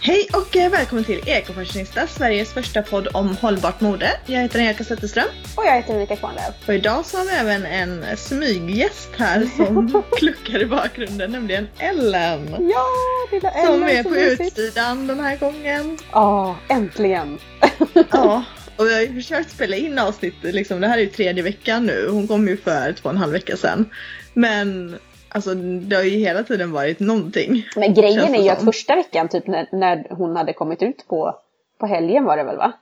Hej och eh, välkommen till Ekofashionista, Sveriges första podd om hållbart mode. Jag heter Erika Zetterström Och jag heter Ulrika Kvarnlöf. och idag så har vi även en smyggäst här som kluckar i bakgrunden, nämligen Ellen. Ja, lilla Ellen Som är på utsidan den här gången. Ja, äntligen. Ja, och vi har ju försökt spela in avsnitt, liksom, det här är ju tredje veckan nu. Hon kom ju för två och en halv vecka sedan. Men alltså det har ju hela tiden varit någonting. Men grejen är ju att första veckan, typ när, när hon hade kommit ut på, på helgen var det väl va?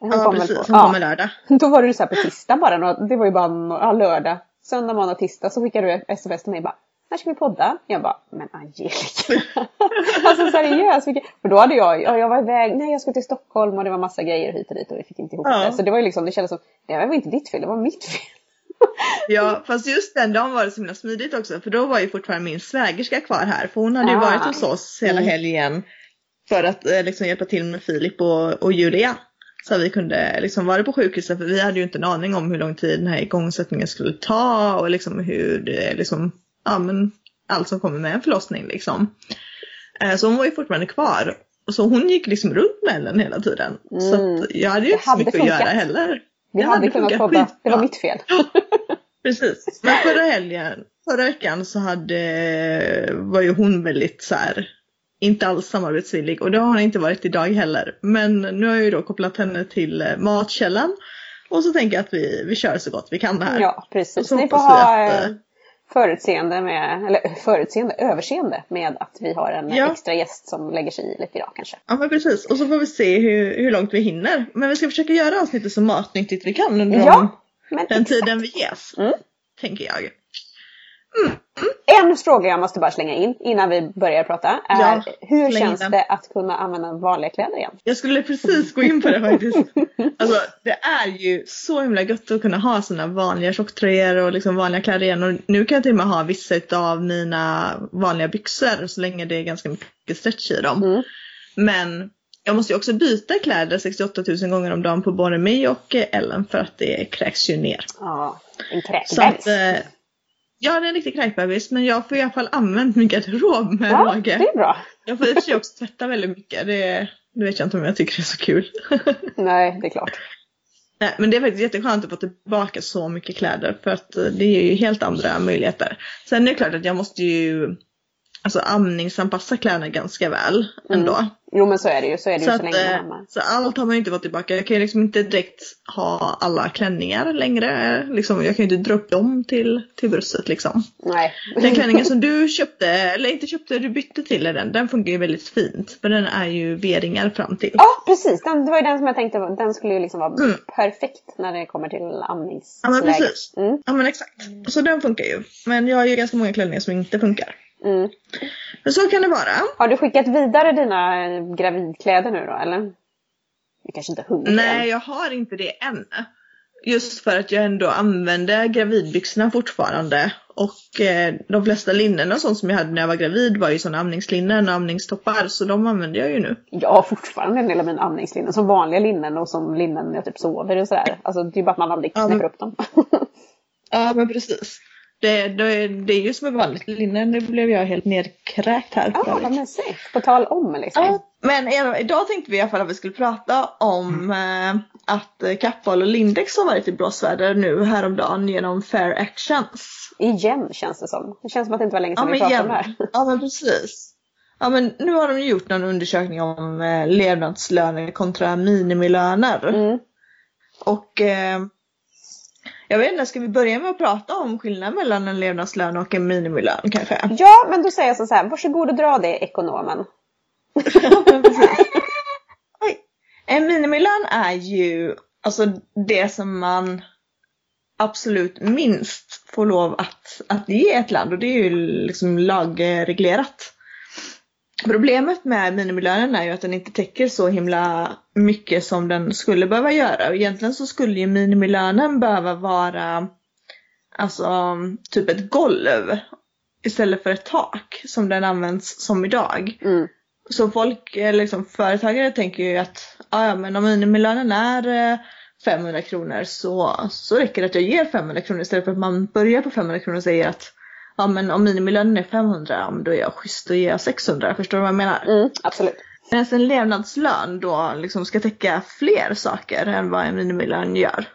Hon Ja precis, på- hon ja. kommer lördag. Då var det så här på tisdag bara, det var ju bara nå- ja, lördag. Söndag, måndag, tisdag så skickade du sms till mig bara när ska vi podda? Jag bara, men Angelica. alltså seriöst. För då hade jag, ja, jag var iväg, nej jag ska till Stockholm och det var massa grejer hit och dit och vi fick inte ihop Ja. det. Så det var ju liksom, det kändes som, det var inte ditt fel, det var mitt fel. Ja, fast just den dagen var det så himla smidigt också för då var ju fortfarande min svägerska kvar här för hon hade ju Ah. varit hos oss hela Mm. helgen för att eh, liksom hjälpa till med Filip och, och Julia. Så vi kunde liksom vara på sjukhuset för vi hade ju inte en aning om hur lång tid den här igångsättningen skulle ta och liksom hur det liksom, ja men allt som kommer med en förlossning liksom. Eh, Så hon var ju fortfarande kvar. Och så hon gick liksom runt med Ellen hela tiden. Så Mm. att jag hade ju inte så mycket att funkat. göra heller. Vi Det hade, hade kunnat podda, det var skitbra. mitt fel. Precis. Men förra helgen, förra veckan så hade, var ju hon väldigt så här, inte alls samarbetsvillig och det har hon inte varit idag heller. Men nu har jag ju då kopplat henne till eh, Matkällan och så tänker jag att vi, vi kör så gott vi kan här. Ja, precis. Ni får ha att, eh, eh, förutseende med, eller förutseende, överseende med att vi har en Ja. extra gäst som lägger sig i lite idag kanske. Ja men precis och så får vi se hur, hur långt vi hinner. Men vi ska försöka göra avsnittet så matnyttigt vi kan under Ja, den exakt. tiden vi ges. Mm. Tänker jag. En fråga jag måste bara slänga in innan vi börjar prata är Ja, hur känns den. det att kunna använda vanliga kläder igen? Jag skulle precis gå in på det faktiskt. Alltså det är ju så himla gött att kunna ha sina vanliga tjocktröjor och liksom vanliga kläder igen. Och nu kan jag till och med ha vissa av mina vanliga byxor så länge det är ganska mycket stretch i dem. Mm. Men jag måste ju också byta kläder 68 000 gånger om dagen på både mig och Ellen för att det kräks ju ner. Ja, en Så att, kräkbebis. eh, ja det är en riktig kräkbebis men jag får i alla fall använt min garderob med Ja, råge. det är bra. Jag får i och för sig också tvätta väldigt mycket. Det, det vet jag inte om jag tycker det är så kul. Nej, det är klart. Nej, men det är faktiskt jätteskönt att få tillbaka så mycket kläder för att eh, det ger ju helt andra möjligheter. Sen är det klart att jag måste ju alltså amningsanpassa kläderna ganska väl ändå. Jo men så är det ju, så är det Så, ju så, att, länge man eh, hemma. så allt har man ju inte fått tillbaka. Jag kan ju liksom inte direkt ha alla klänningar längre. Liksom, jag kan ju inte dra upp dem till, till bröstet liksom. Nej. Den klänningen som du köpte, eller inte köpte, du bytte till den. Den funkar ju väldigt fint. För den är ju V-ringar fram till. Ja, precis. Den, det var ju den som jag tänkte, den skulle ju liksom vara Mm. perfekt när det kommer till Ja amningsläge. men precis. Mm, Ja men exakt. Så den funkar ju. Men jag har ju ganska många klänningar som inte funkar. Mm. Men så kan det vara. Har du skickat vidare dina eh, gravidkläder nu då, eller? Du kanske inte hunnit Nej än? jag har inte det än. Just för att jag ändå använder gravidbyxorna fortfarande. Och eh, de flesta linnen och sånt som jag hade när jag var gravid var ju sådana amningslinnen och amningstoppar. Så de använder jag ju nu. Jag har fortfarande en del av mina amningslinnen, som vanliga linnen och som linnen när jag typ sover och sådär. Alltså det är bara att man aldrig Ja, knäpper men- upp dem. Ja men precis. Det, det, det är ju som ett vanligt linne. Nu blev jag helt nedkräkt här. Ja, vad mysigt. På tal om liksom. Ja, men idag tänkte vi i alla fall att vi skulle prata om eh, att eh, Kappahl och Lindex har varit i blåsväder nu häromdagen genom Fair Actions. Igen känns det som. Det känns som att det inte var länge Ja sedan men, vi pratade om det igen. här. ja men precis. Ja men nu har de ju gjort någon undersökning om eh, levnadslöner kontra minimilöner. Mm. Och eh, jag vet inte, ska vi börja med att prata om skillnaden mellan en levnadslön och en minimilön kanske? Ja, men då säger jag så här. Varsågod och dra det ekonomen. En minimilön är ju alltså det som man absolut minst får lov att, att ge ett land och det är ju liksom lagreglerat. Problemet med minimilönen är ju att den inte täcker så himla mycket som den skulle behöva göra och egentligen så skulle ju minimilönen behöva vara alltså typ ett golv istället för ett tak som den används som idag. Mm. Så folk, eh, liksom företagare tänker ju att "Ah, ja men om minimilönen är eh, 500 kronor så, så räcker det att jag ger 500 kronor istället för att man börjar på 500 kronor och säger att ja men om minimilönen är 500, ja, men då är jag schysst, då ger jag 600. Förstår du vad jag menar? Mm, absolut. Medan en levnadslön då liksom ska täcka fler saker än vad en minimilön gör.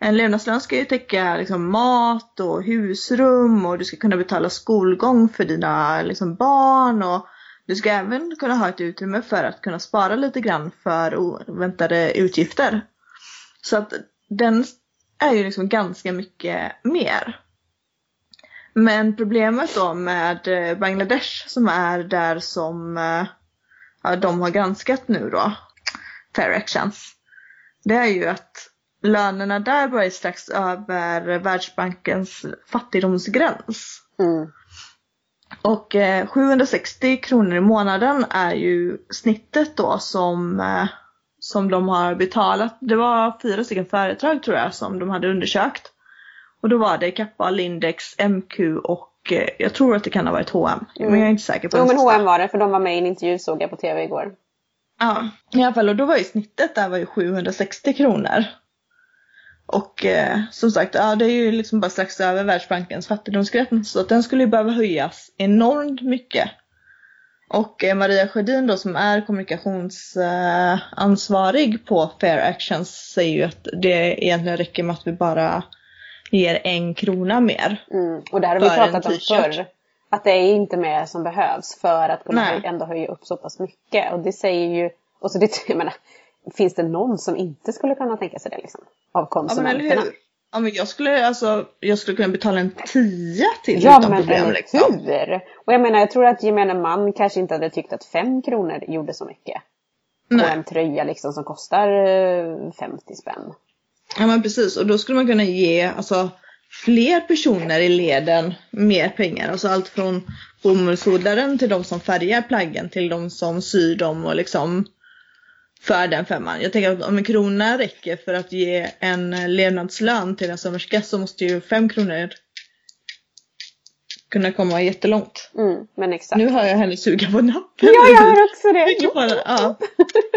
En levnadslön ska ju täcka liksom mat och husrum och du ska kunna betala skolgång för dina liksom barn och du ska även kunna ha ett utrymme för att kunna spara lite grann för oväntade utgifter. Så att den är ju liksom ganska mycket mer. Men problemet då med Bangladesh som är där som eh, ja, de har granskat nu då, Fair Actions. Det är ju att lönerna där börjar strax över Världsbankens fattigdomsgräns. Mm. Och eh, 760 kronor i månaden är ju snittet då som, eh, som de har betalat. Det var fyra stycken företag tror jag som de hade undersökt. Och då var det Kappa, Lindex, MQ och eh, jag tror att det kan ha varit H&M. Men jag är inte säker på Jo den men. H&M var det för de var med i en intervju såg jag på tv igår. Ja, i alla fall och då var ju snittet där var ju 760 kronor. Och eh, som sagt, ja det är ju liksom bara strax över Världsbankens fattigdomsgräns så att den skulle ju behöva höjas enormt mycket. Och eh, Maria Sjödin då som är kommunikationsansvarig eh, på Fair Actions säger ju att det egentligen räcker med att vi bara ger en krona mer. Mm. Och det här har vi pratat om förr. Att det är inte mer som behövs för att kunna Nej. ändå höja upp så pass mycket. Och det säger ju, och så det, jag menar, finns det någon som inte skulle kunna tänka sig det liksom? Av Ja men konsumenterna. Ja men jag skulle alltså, jag skulle kunna betala en tia till Ja utan men problem eller liksom. hur! Och jag menar jag tror att gemene man kanske inte hade tyckt att fem kronor gjorde så mycket. På Nej. en tröja liksom som kostar eh, 50 spänn. Ja men precis och då skulle man kunna ge alltså fler personer i leden mer pengar. Alltså allt från bomullsodlaren till de som färgar plaggen till de som syr dem och liksom för den femman. Jag tänker att om en krona räcker för att ge en levnadslön till en sömmerska så måste ju fem kronor kunna komma jättelångt. Mm, men exakt. Nu hör jag henne suga på nappen. Ja, jag hör också det! På den. Ja.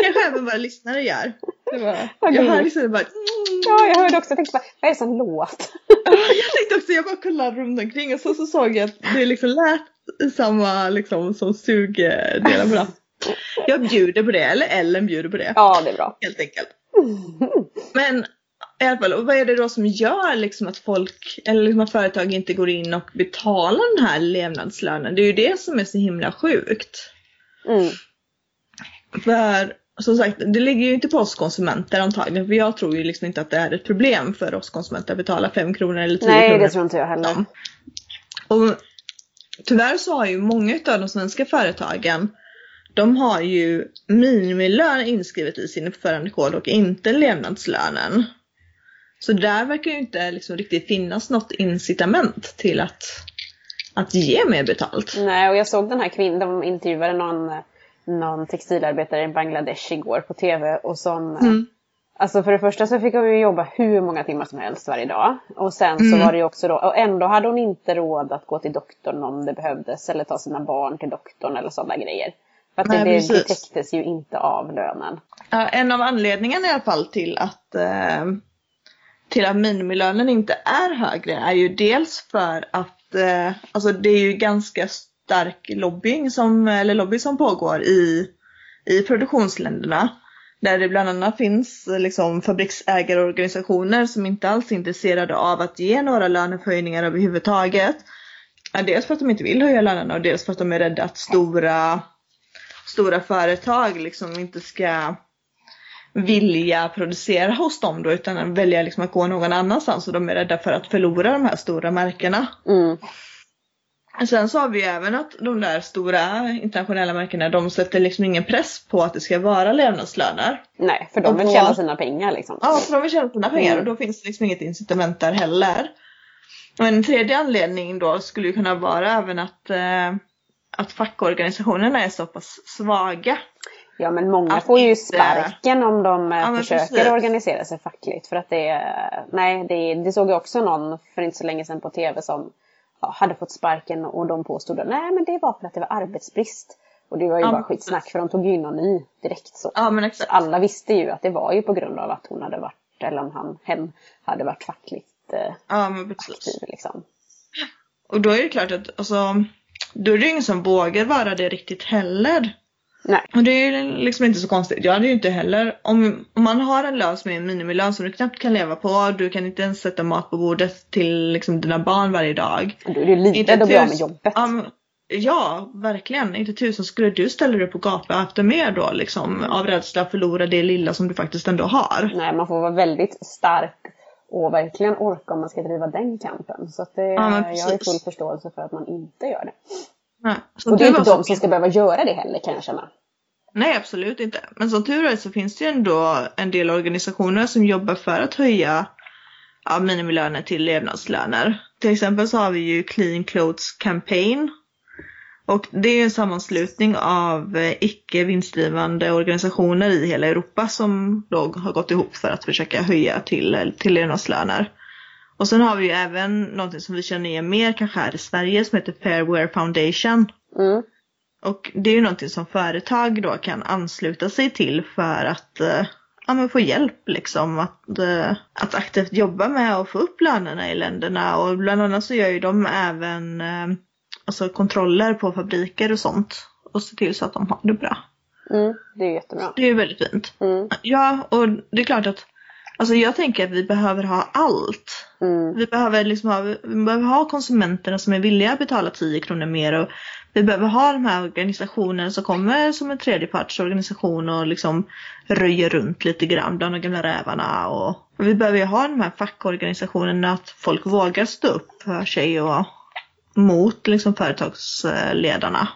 Kanske även våra lyssnare gör. Det var, Vad jag hör liksom bara Ja, jag hörde också. Jag tänkte bara, vad är det som låt? Jag tänkte också, jag bara kollade runt omkring och så, så såg jag att det liksom lät samma liksom som sugdelen på natten. Jag bjuder på det, eller Ellen bjuder på det. Ja, det är bra. Helt enkelt. Men i alla fall, och vad är det då som gör liksom att folk, eller liksom att företag inte går in och betalar den här levnadslönen? Det är ju det som är så himla sjukt. Mm. För som sagt, det ligger ju inte på oss konsumenter antagligen. För jag tror ju liksom inte att det är ett problem för oss konsumenter att betala 5 kronor eller 10 Nej, kronor det tror inte jag heller. Och tyvärr så har ju många av de svenska företagen de har ju minimilön inskrivet i sin uppförandekod och inte levnadslönen. Så där verkar ju inte liksom riktigt finnas något incitament till att, att ge mer betalt. Nej, och jag såg den här kvinnan, de intervjuade någon, någon textilarbetare i Bangladesh igår på tv och som Mm. Alltså för det första så fick hon ju jobba hur många timmar som helst varje dag. Och sen så Mm. var det ju också då, och ändå hade hon inte råd att gå till doktorn om det behövdes eller ta sina barn till doktorn eller sådana grejer. För att Nej, det, det, täcktes ju inte av lönen. Ja, en av anledningarna i alla fall till att, eh, till att minimilönen inte är högre är ju dels för att eh, alltså det är ju ganska stark lobbying som, eller lobby som pågår i, i produktionsländerna. Där det bland annat finns eh, liksom fabriksägarorganisationer som inte alls är intresserade av att ge några löneförhöjningar överhuvudtaget. Dels för att de inte vill höja lönerna och dels för att de är rädda att stora, stora företag liksom inte ska vilja producera hos dem då utan välja liksom att gå någon annanstans och de är rädda för att förlora de här stora märkena. Mm. Sen så har vi även att de där stora internationella märkena de sätter liksom ingen press på att det ska vara levnadslöner. Nej, för de vill tjäna sina pengar liksom. Ja, för de vill tjäna sina pengar Mm. och då finns det liksom inget incitament där heller. Och en tredje anledning då skulle ju kunna vara även att, eh, att fackorganisationerna är så pass svaga. Ja men många Att får ju inte- sparken om de eh, Ja, försöker precis. organisera sig fackligt. För att det är, nej det, det såg jag också någon för inte så länge sedan på tv som ja, hade fått sparken och de påstod att nej men det var för att det var arbetsbrist. Och det var ju Ja, bara skitsnack för de tog ju in någon ny direkt så. Ja men exakt. Alla visste ju att det var ju på grund av att hon hade varit, eller om han, hen hade varit fackligt eh, Ja men precis. aktiv liksom. Och då är det klart att alltså, då är det ju ingen som vågar vara det riktigt heller. Nej. Och det är ju liksom inte så konstigt. Jag hade ju inte heller, om, om man har en lön som är en minimilön som du knappt kan leva på, du kan inte ens sätta mat på bordet till liksom dina barn varje dag. Är du Inte livrädd att bli av med jobbet. Ja, men- ja, verkligen. Inte tusen skulle du ställa dig upp och gapa efter mer då liksom av rädsla att förlora det lilla som du faktiskt ändå har. Nej, man får vara väldigt stark och verkligen orka om man ska driva den kampen. Så att det, Ja, jag har full förståelse för att man inte gör det. Nej, Och det är inte de som ska behöva göra det heller kan jag känna. Nej, absolut inte. Men som tur är så finns det ju ändå en del organisationer som jobbar för att höja ja, minimilöner till levnadslöner. Till exempel så har vi ju Clean Clothes Campaign. Och det är en sammanslutning av eh, icke vinstdrivande organisationer i hela Europa som då har gått ihop för att försöka höja till, till levnadslöner. Och sen har vi ju även någonting som vi känner igen mer kanske här i Sverige som heter Fairwear Foundation. Mm. Och det är ju någonting som företag då kan ansluta sig till för att eh, ja, men få hjälp liksom att, eh, att aktivt jobba med att få upp lönerna i länderna och bland annat så gör ju de även eh, alltså kontroller på fabriker och sånt och ser till så att de har det bra. Mm. Det är jättebra. Det är väldigt fint. Mm. Ja, och det är klart att alltså jag tänker att vi behöver ha allt. Mm. Vi behöver, liksom ha, vi behöver ha konsumenterna som är villiga att betala 10 kronor mer och vi behöver ha de här organisationerna som kommer som en tredjepartsorganisation och liksom röjer runt lite grann bland de gamla rävarna. Och, vi behöver ju ha de här fackorganisationerna att folk vågar stå upp för sig och mot liksom företagsledarna.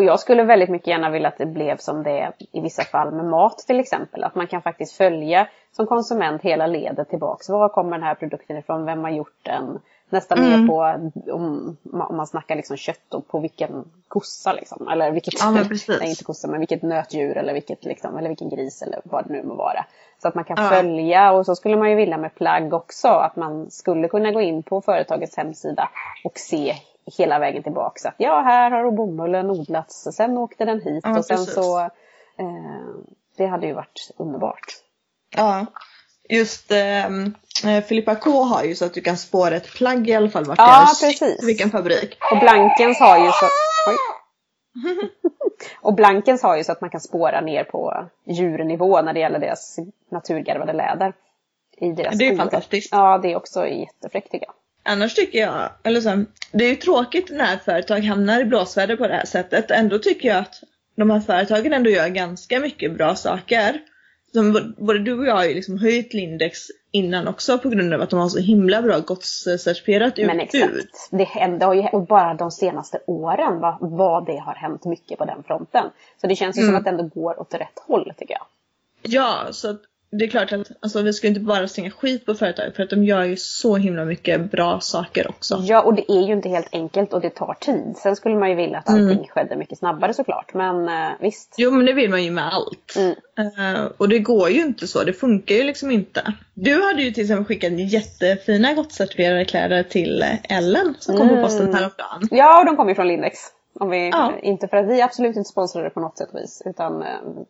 Och jag skulle väldigt mycket gärna vilja att det blev som det är i vissa fall med mat till exempel. Att man kan faktiskt följa som konsument hela ledet tillbaks. Var kommer den här produkten ifrån? Vem har gjort den? Nästan Mm. ner på om, om man snackar liksom kött och på vilken kossa liksom. Eller vilket, Ja, nej inte kossa men vilket nötdjur eller, vilket, liksom, eller vilken gris eller vad det nu må vara. Så att man kan Ja. följa och så skulle man ju vilja med plagg också. Att man skulle kunna gå in på företagets hemsida och se hela vägen tillbaka. Så att ja, här har bomullen odlats. Sen åkte den hit Ja, och sen precis. så eh, Det hade ju varit underbart. Ja. Just ehm, eh, Filippa K har ju så att du kan spåra ett plagg i alla fall vart Ja, det är precis. vilken fabrik. Och Blankens har ju så... Och Blankens har ju så att man kan spåra ner på djurnivå när det gäller deras naturgarvade läder. I deras Det är skor. fantastiskt. Ja, det är också jättefräckt tycker jag. Annars tycker jag, eller så, det är ju tråkigt när företag hamnar i blåsväder på det här sättet. Ändå tycker jag att de här företagen ändå gör ganska mycket bra saker. Som både du och jag har ju liksom höjt Lindex innan också på grund av att de har så himla bra godscertifierat Men utbud. exakt. Det hände har ju och bara de senaste åren vad, vad det har hänt mycket på den fronten. Så det känns ju som Mm. att det ändå går åt rätt håll tycker jag. Ja, så att det är klart att alltså, vi ska inte bara slänga skit på företag för att de gör ju så himla mycket bra saker också. Ja, och det är ju inte helt enkelt och det tar tid. Sen skulle man ju vilja att allting skedde mycket snabbare såklart. Men eh, visst. Jo men det vill man ju med allt. Mm. Eh, och det går ju inte så, det funkar ju liksom inte. Du hade ju till exempel skickat jättefina gottcertifierade kläder till eh, Ellen som kom på Mm. posten häromdagen. Ja, och de kommer ju från Lindex. Om vi, Ja. Inte för att vi är absolut inte sponsrade på något sätt och vis. Utan eh,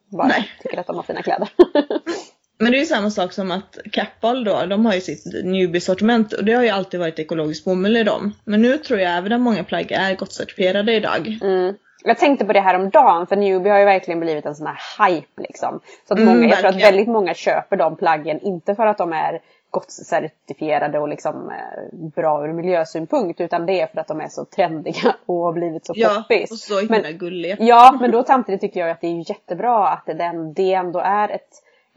bara Nej. tycker att de har fina kläder. Men det är ju samma sak som att Kappahl då, de har ju sitt newbie-sortiment och det har ju alltid varit ekologisk bomull i dem. Men nu tror jag även att många plagg är gottcertifierade idag. Mm. Jag tänkte på det här om dagen för Newbie har ju verkligen blivit en sån här hype liksom. Så att Mm, många, jag tror att väldigt många köper de plaggen inte för att de är gott certifierade och liksom eh, bra ur miljösynpunkt utan det är för att de är så trendiga och har blivit så Ja, poppis. och så himla Men- gulliga. Ja, men då samtidigt tycker jag att det är jättebra att det ändå är ett,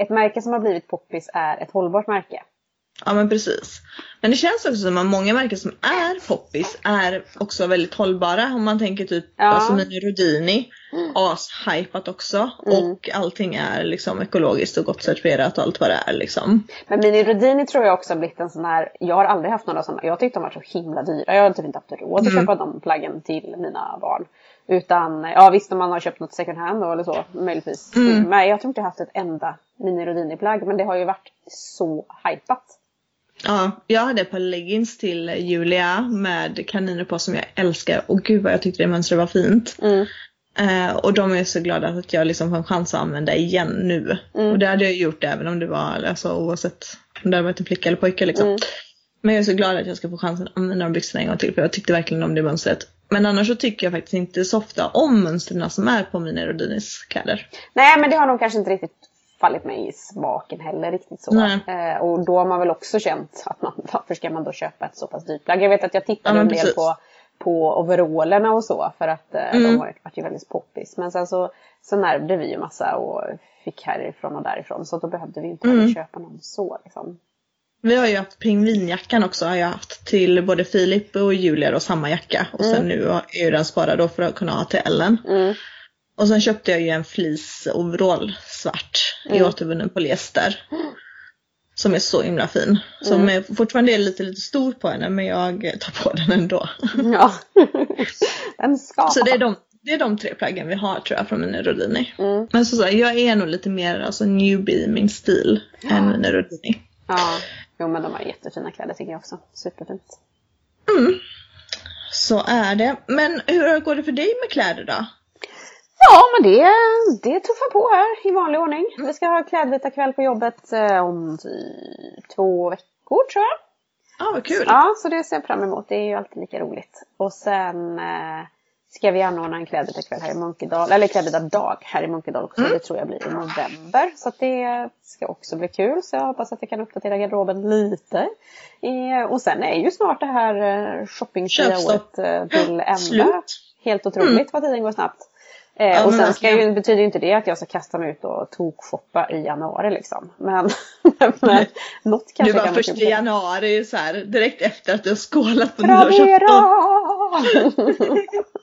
ett märke som har blivit poppis är ett hållbart märke. Ja men precis. Men det känns också som att många märken som är poppis är också väldigt hållbara. Om man tänker typ Ja. alltså Mini Rodini. Ashypat också. Mm. Och allting är liksom ekologiskt och gott certifierat och allt vad det är liksom. Men Mini Rodini tror jag också har blivit en sån här, jag har aldrig haft några sådana, jag tyckte de var så himla dyra. Jag har typ inte haft råd att Mm. köpa de plaggen till mina barn. Utan, ja visst om man har köpt något second hand då eller så, möjligtvis. Mm. Men jag tror inte jag haft ett enda Mini Rodini-plagg, men det har ju varit så hypat. Ja, jag hade ett par leggings till Julia med kaniner på som jag älskar. Och gud vad jag tyckte det mönstret var fint. Mm. Eh, och de är så glada att jag liksom får en chans att använda igen nu. Mm. Och det hade jag gjort även om det var, alltså oavsett om det hade varit en flicka eller pojke liksom. Mm. Men jag är så glad att jag ska få chansen att använda de byxorna en gång till för jag tyckte verkligen om det mönstret. Men annars så tycker jag faktiskt inte så ofta om mönstren som är på mina Rodinis kläder. Nej, men det har nog kanske inte riktigt fallit mig i smaken heller riktigt så. Eh, och då har man väl också känt att man, varför ska man då köpa ett så pass dyrt plagg? Jag vet att jag tittade ja, en del på, på overallerna och så för att eh, mm. de har varit ju väldigt poppis. Men sen så, så närvde vi ju massa och fick härifrån och därifrån så då behövde vi inte mm. köpa någon så liksom. Vi har ju haft pingvinjackan också har jag haft till både Filip och Julia då samma jacka. Och sen mm. nu är ju den sparad då för att kunna ha till Ellen. Mm. Och sen köpte jag ju en fleece overall svart mm. i återvunnen polyester. Som är så himla fin. Som mm. är fortfarande är lite, lite stor på henne men jag tar på den ändå. Ja, den ska. Så det är, de, det är de tre plaggen vi har tror jag från Mini Rodini. Mm. Men så, så jag är nog lite mer alltså newbie i min stil ja. än Mini Rodini. Ja, jo men de har jättefina kläder tycker jag också. Superfint. Mm. Så är det. Men hur går det för dig med kläder då? Ja, men det, det tuffar på här i vanlig ordning. Vi ska ha klädvita kväll på jobbet eh, om två veckor tror jag. Ja, ah, vad kul! Ja, så det ser jag fram emot. Det är ju alltid lika roligt. Och sen eh, ska vi anordna en klädvita kväll här i Munkedal, eller klädvita dag här i Munkedal också. Mm. Det tror jag blir i november. Så det ska också bli kul. Så jag hoppas att vi kan uppdatera garderoben lite. Eh, och sen är ju snart det här eh, shoppingfria året eh, till ända. Helt otroligt mm. vad tiden går snabbt. Eh, ja, och sen ska ju, betyder ju inte det att jag ska kasta mig ut och tokshoppa i januari liksom. Men, men något kanske Du var först i januari så här, direkt efter att du har skålat på nyårsafton.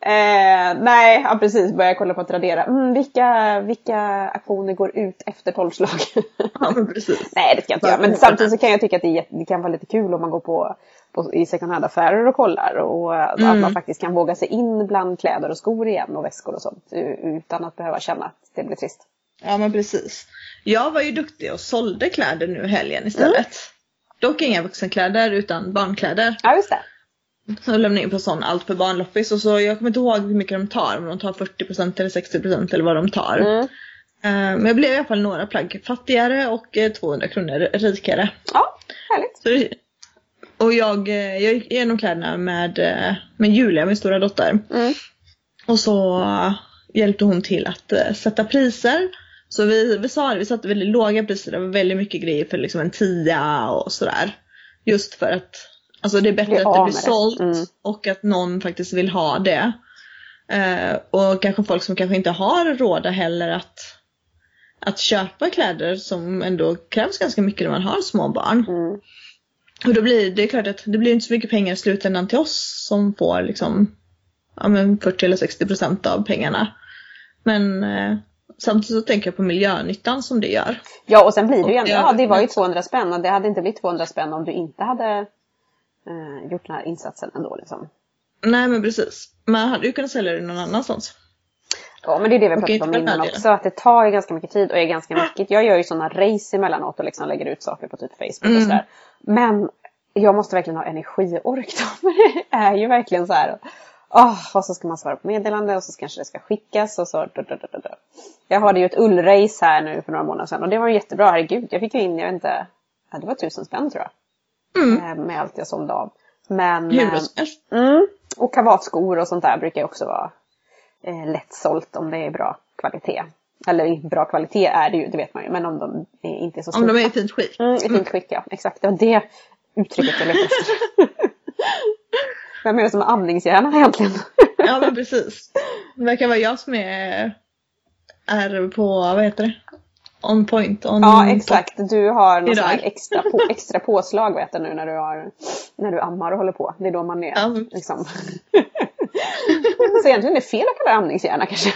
eh, nej, ja, precis. Börja kolla på att radera. Mm, vilka, vilka aktioner går ut efter tolvslag? ja, men precis. nej, det ska jag inte göra. Men samtidigt så kan jag tycka att det, det kan vara lite kul om man går på på, i second hand-affärer och kollar. Och mm. att man faktiskt kan våga sig in bland kläder och skor igen och väskor och sånt. Utan att behöva känna att det blir trist. Ja men precis. Jag var ju duktig och sålde kläder nu helgen istället. Mm. Dock inga vuxenkläder utan barnkläder. Ja just det. Så lämnade in på sån allt för barnloppis och så jag kommer inte ihåg hur mycket de tar. Om de tar 40% eller 60% eller vad de tar. Mm. Eh, men jag blev i alla fall några plagg fattigare och 200 eh, kronor rikare. Ja, härligt. Så och jag, eh, jag gick igenom kläderna med, med Julia, min stora dotter. Mm. Och så hjälpte hon till att sätta priser. Så vi, vi sa det, vi satte väldigt låga priser. Det var väldigt mycket grejer för liksom en tia och sådär. Just för att alltså det är bättre att det blir sålt mm. och att någon faktiskt vill ha det. Eh, och kanske folk som kanske inte har råd heller att, att köpa kläder som ändå krävs ganska mycket när man har små barn. Mm. Och då blir det klart att det blir inte så mycket pengar i slutändan till oss som får liksom ja, men 40 eller 60 procent av pengarna. Men eh, samtidigt så tänker jag på miljönyttan som det gör. Ja och sen blir det ju ändå, ja det var ju 200 spänn och det hade inte blivit 200 spänn om du inte hade eh, gjort den här insatsen ändå liksom. Nej men precis. Man hade ju kunnat sälja det någon annanstans. Ja men det är det vi pratat om innan också, att det tar ganska mycket tid och är ganska mycket. Jag gör ju sådana race emellanåt och liksom lägger ut saker på typ Facebook mm. och sådär. Men jag måste verkligen ha energiork då. Men det är ju verkligen så här. Oh, och så ska man svara på meddelande och så kanske det ska skickas och så. Jag hade ju ett ullrace här nu för några månader sedan och det var jättebra. Herregud, jag fick ju in, jag vet inte, ja, det var tusen spänn tror jag. Mm. Eh, med allt jag sålde av. Men, eh, mm, och kavatskor och sånt där brukar ju också vara eh, lättsålt om det är bra kvalitet. Eller bra kvalitet är det ju, det vet man ju, men om de inte är så stora. Om de är i fint skick. Mm, i fint mm. skick, ja. Exakt. Det var det uttrycket jag letade efter. Vem är det som är andningshjärna egentligen? ja men precis. Det verkar vara jag som är, är på, vad heter det? On point. On ja exakt. Du har något extra, på, extra påslag vet du nu när du, har, när du ammar och håller på. Det är då man är ja. liksom. Så egentligen är det fel att kalla det amningshjärna kanske.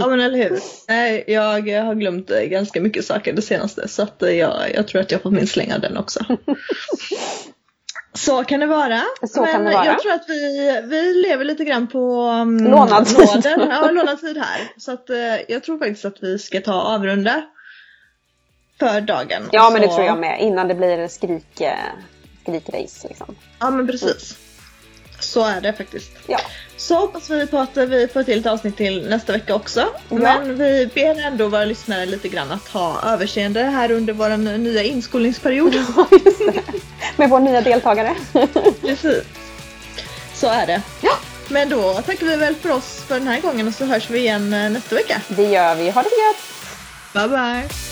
ja men eller hur. Nej, jag har glömt ganska mycket saker det senaste så att jag, jag tror att jag får min släng av den också. Så kan det vara. Så Men kan det vara. jag tror att vi, vi lever lite grann på um, lånad tid. Ja, lånad tid här. Så att uh, jag tror faktiskt att vi ska ta avrunda för dagen. Ja, men det tror jag med. Innan det blir skrik, eh, skrikrace liksom. Ja, men precis. Så är det faktiskt. Ja. Så hoppas vi på att vi får till ett avsnitt till nästa vecka också. Ja. Men vi ber ändå våra lyssnare lite grann att ha överseende här under vår nya inskolningsperiod. Ja, just det. Med vår nya deltagare. Precis. Så är det. Ja. Men då tackar vi väl för oss för den här gången och så hörs vi igen eh, nästa vecka. Det gör vi. Ha det så gött! Bye bye!